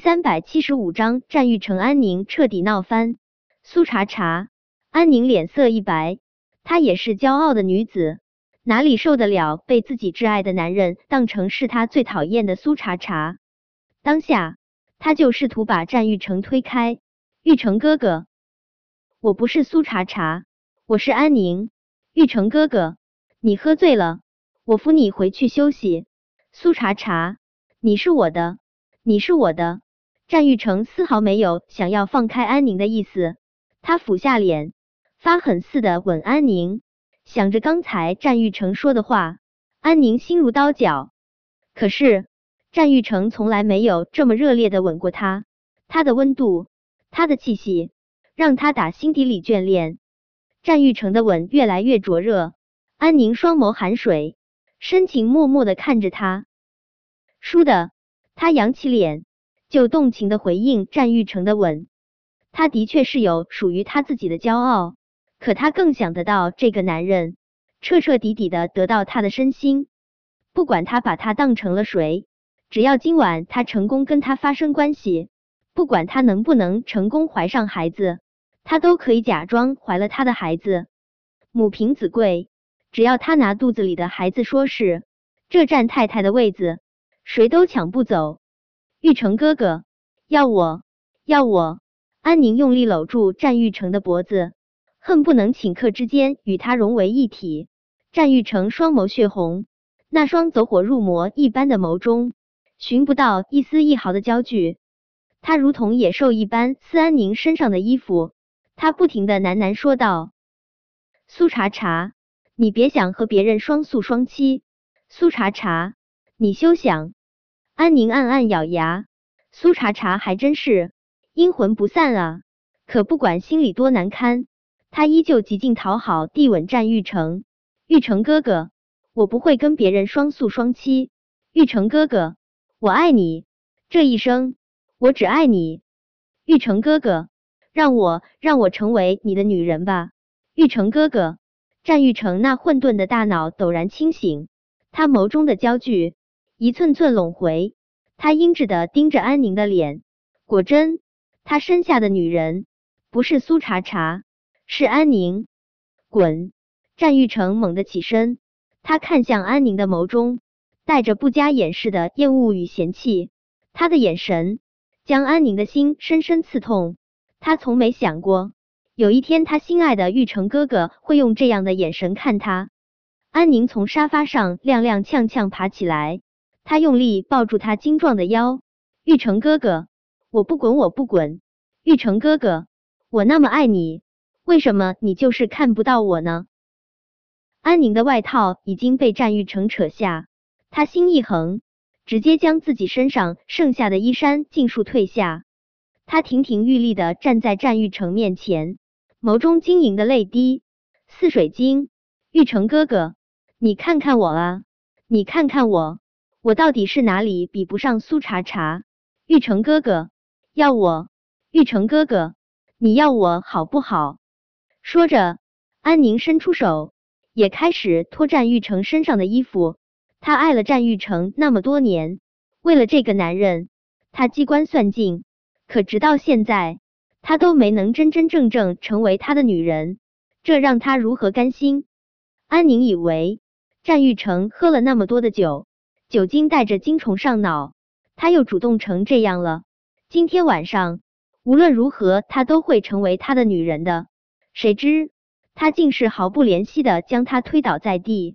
三百七十五章，战玉成安宁彻底闹翻。苏茶茶，安宁脸色一白，她也是骄傲的女子，哪里受得了被自己挚爱的男人当成是她最讨厌的苏茶茶？当下，她就试图把战玉成推开。玉成哥哥，我不是苏茶茶，我是安宁。玉成哥哥，你喝醉了，我扶你回去休息。苏茶茶，你是我的。你是我的，战玉成丝毫没有想要放开安宁的意思，他俯下脸，发狠似的吻安宁。想着刚才战玉成说的话，安宁心如刀绞。可是战玉成从来没有这么热烈的吻过他，他的温度，他的气息，让他打心底里眷恋。战玉成的吻越来越灼热，安宁双眸含水，深情脉脉的看着他，倏的。他扬起脸，就动情的回应战玉成的吻。他的确是有属于他自己的骄傲，可他更想得到这个男人，彻彻底底的得到他的身心。不管他把他当成了谁，只要今晚他成功跟他发生关系，不管他能不能成功怀上孩子，他都可以假装怀了他的孩子。母凭子贵，只要他拿肚子里的孩子说事，这占太太的位子。谁都抢不走，玉成哥哥要我，要我！安宁用力搂住战玉成的脖子，恨不能顷刻之间与他融为一体。战玉成双眸血红，那双走火入魔一般的眸中，寻不到一丝一毫的焦距。他如同野兽一般撕安宁身上的衣服，他不停的喃喃说道：“苏茶茶，你别想和别人双宿双栖。苏茶茶，你休想！”安宁暗暗咬牙，苏茶茶还真是阴魂不散啊！可不管心里多难堪，他依旧极尽讨好地吻战玉成。玉成哥哥，我不会跟别人双宿双栖。玉成哥哥，我爱你，这一生我只爱你。玉成哥哥，让我让我成为你的女人吧。玉成哥哥，战玉成那混沌的大脑陡然清醒，他眸中的焦距。一寸寸拢回，他阴鸷的盯着安宁的脸。果真，他身下的女人不是苏茶茶，是安宁。滚！战玉成猛地起身，他看向安宁的眸中带着不加掩饰的厌恶与嫌弃。他的眼神将安宁的心深深刺痛。他从没想过，有一天他心爱的玉成哥哥会用这样的眼神看他。安宁从沙发上踉踉跄跄爬起来。他用力抱住他精壮的腰，玉成哥哥，我不滚，我不滚。玉成哥哥，我那么爱你，为什么你就是看不到我呢？安宁的外套已经被战玉成扯下，他心一横，直接将自己身上剩下的衣衫尽数褪下。他亭亭玉立的站在战玉成面前，眸中晶莹的泪滴似水晶。玉成哥哥，你看看我啊，你看看我。我到底是哪里比不上苏茶茶？玉成哥哥要我，玉成哥哥你要我好不好？说着，安宁伸出手，也开始脱战玉成身上的衣服。他爱了战玉成那么多年，为了这个男人，他机关算尽，可直到现在，他都没能真真正正成为他的女人，这让他如何甘心？安宁以为战玉成喝了那么多的酒。酒精带着精虫上脑，他又主动成这样了。今天晚上无论如何，他都会成为他的女人的。谁知他竟是毫不怜惜的将他推倒在地。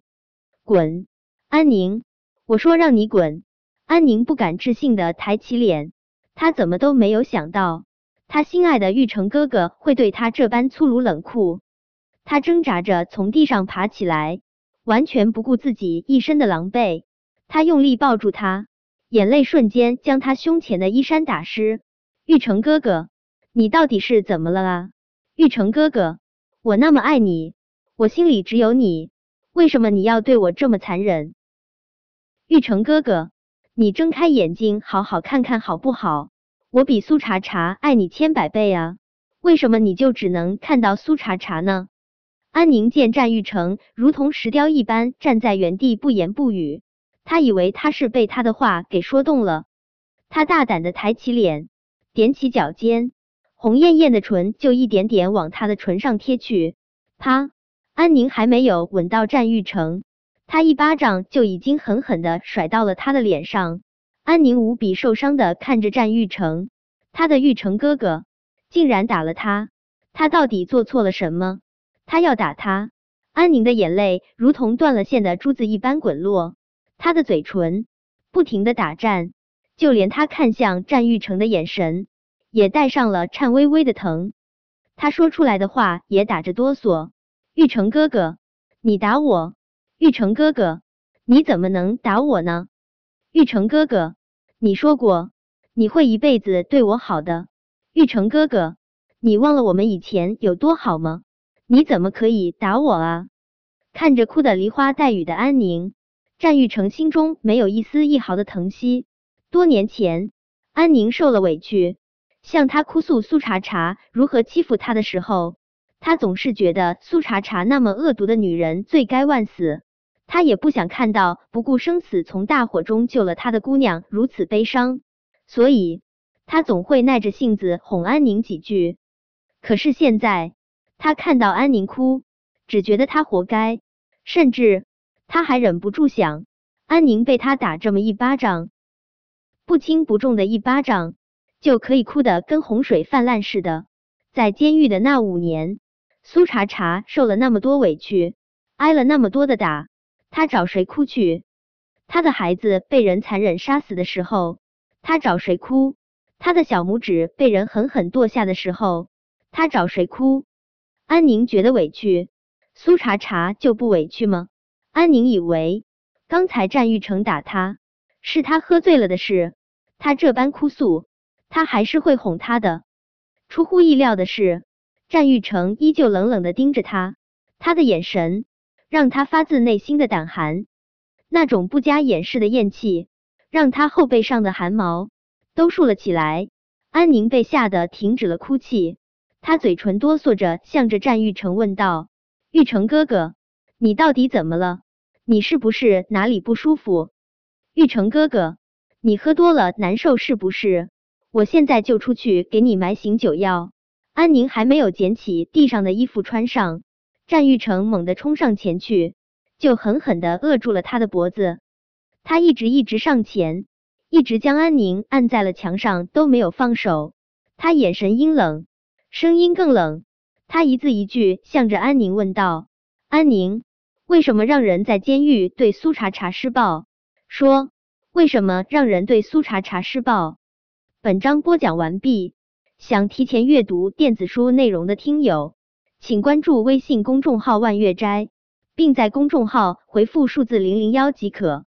滚，安宁！我说让你滚！安宁不敢置信的抬起脸，他怎么都没有想到，他心爱的玉成哥哥会对他这般粗鲁冷酷。他挣扎着从地上爬起来，完全不顾自己一身的狼狈。他用力抱住他，眼泪瞬间将他胸前的衣衫打湿。玉成哥哥，你到底是怎么了啊？玉成哥哥，我那么爱你，我心里只有你，为什么你要对我这么残忍？玉成哥哥，你睁开眼睛好好看看好不好？我比苏茶茶爱你千百倍啊，为什么你就只能看到苏茶茶呢？安宁见战玉成如同石雕一般站在原地不言不语。他以为他是被他的话给说动了，他大胆的抬起脸，踮起脚尖，红艳艳的唇就一点点往他的唇上贴去。啪！安宁还没有吻到战玉成，他一巴掌就已经狠狠的甩到了他的脸上。安宁无比受伤的看着战玉成，他的玉成哥哥竟然打了他，他到底做错了什么？他要打他？安宁的眼泪如同断了线的珠子一般滚落，他的嘴唇不停的打颤，就连他看向战玉成的眼神也带上了颤巍巍的疼。他说出来的话也打着哆嗦：“玉成哥哥，你打我！玉成哥哥，你怎么能打我呢？玉成哥哥，你说过你会一辈子对我好的。玉成哥哥，你忘了我们以前有多好吗？”你怎么可以打我啊？看着哭得梨花带雨的安宁，战玉成心中没有一丝一毫的疼惜。多年前，安宁受了委屈，向他哭诉苏茶茶如何欺负他的时候，他总是觉得苏茶茶那么恶毒的女人罪该万死。他也不想看到不顾生死从大火中救了他的姑娘如此悲伤，所以他总会耐着性子哄安宁几句。可是现在。他看到安宁哭，只觉得他活该，甚至他还忍不住想，安宁被他打这么一巴掌，不轻不重的一巴掌，就可以哭得跟洪水泛滥似的。在监狱的那五年，苏茶茶受了那么多委屈，挨了那么多的打，他找谁哭去？他的孩子被人残忍杀死的时候，他找谁哭？他的小拇指被人狠狠剁下的时候，他找谁哭？安宁觉得委屈，苏茶茶就不委屈吗？安宁以为刚才战玉成打他是他喝醉了的事，他这般哭诉，他还是会哄他的。出乎意料的是，战玉成依旧冷冷的盯着他，他的眼神让他发自内心的胆寒，那种不加掩饰的厌弃，让他后背上的汗毛都竖了起来。安宁被吓得停止了哭泣。他嘴唇哆嗦着，向着战玉成问道：“玉成哥哥，你到底怎么了？你是不是哪里不舒服？玉成哥哥，你喝多了难受是不是？我现在就出去给你买醒酒药。”安宁还没有捡起地上的衣服穿上，战玉成猛地冲上前去，就狠狠的扼住了他的脖子。他一直一直上前，一直将安宁按在了墙上，都没有放手。他眼神阴冷。声音更冷，他一字一句向着安宁问道：“安宁，为什么让人在监狱对苏茶茶施暴？说，为什么让人对苏茶茶施暴？”本章播讲完毕。想提前阅读电子书内容的听友，请关注微信公众号“万月斋”，并在公众号回复数字零零幺即可。